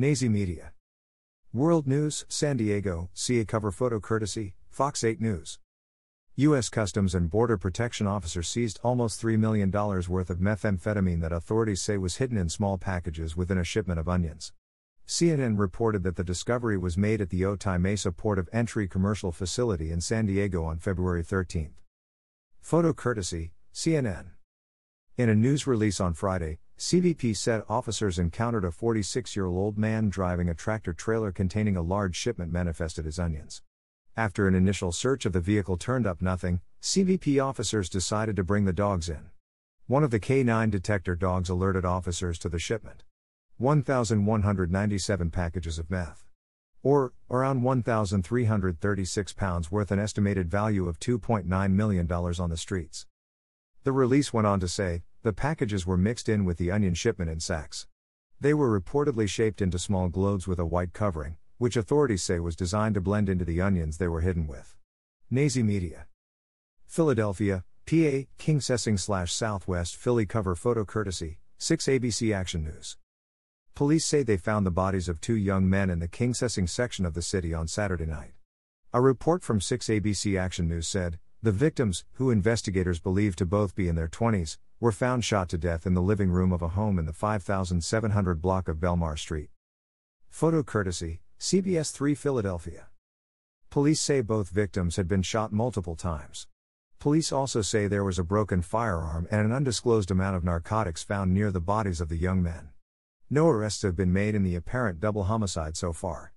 Nazi Media. World News, San Diego, see a cover photo courtesy, Fox 8 News. U.S. Customs and Border Protection officers seized almost $3 million worth of methamphetamine that authorities say was hidden in small packages within a shipment of onions. CNN reported that the discovery was made at the Otay Mesa Port of Entry commercial facility in San Diego on February 13. Photo courtesy, CNN. In a news release on Friday, CBP said officers encountered a 46 year old man driving a tractor trailer containing a large shipment manifested as onions. After an initial search of the vehicle turned up nothing, CBP officers decided to bring the dogs in. One of the K9 detector dogs alerted officers to the shipment. 1,197 packages of meth. Or, around 1,336 pounds worth an estimated value of $2.9 million on the streets. The release went on to say, the packages were mixed in with the onion shipment in sacks. They were reportedly shaped into small globes with a white covering, which authorities say was designed to blend into the onions they were hidden with. Nazi Media. Philadelphia, PA, Kingsessing slash Southwest Philly cover photo courtesy, 6 ABC Action News. Police say they found the bodies of two young men in the Kingsessing section of the city on Saturday night. A report from 6 ABC Action News said, the victims, who investigators believe to both be in their 20s, were found shot to death in the living room of a home in the 5700 block of Belmar Street. Photo courtesy, CBS 3 Philadelphia. Police say both victims had been shot multiple times. Police also say there was a broken firearm and an undisclosed amount of narcotics found near the bodies of the young men. No arrests have been made in the apparent double homicide so far.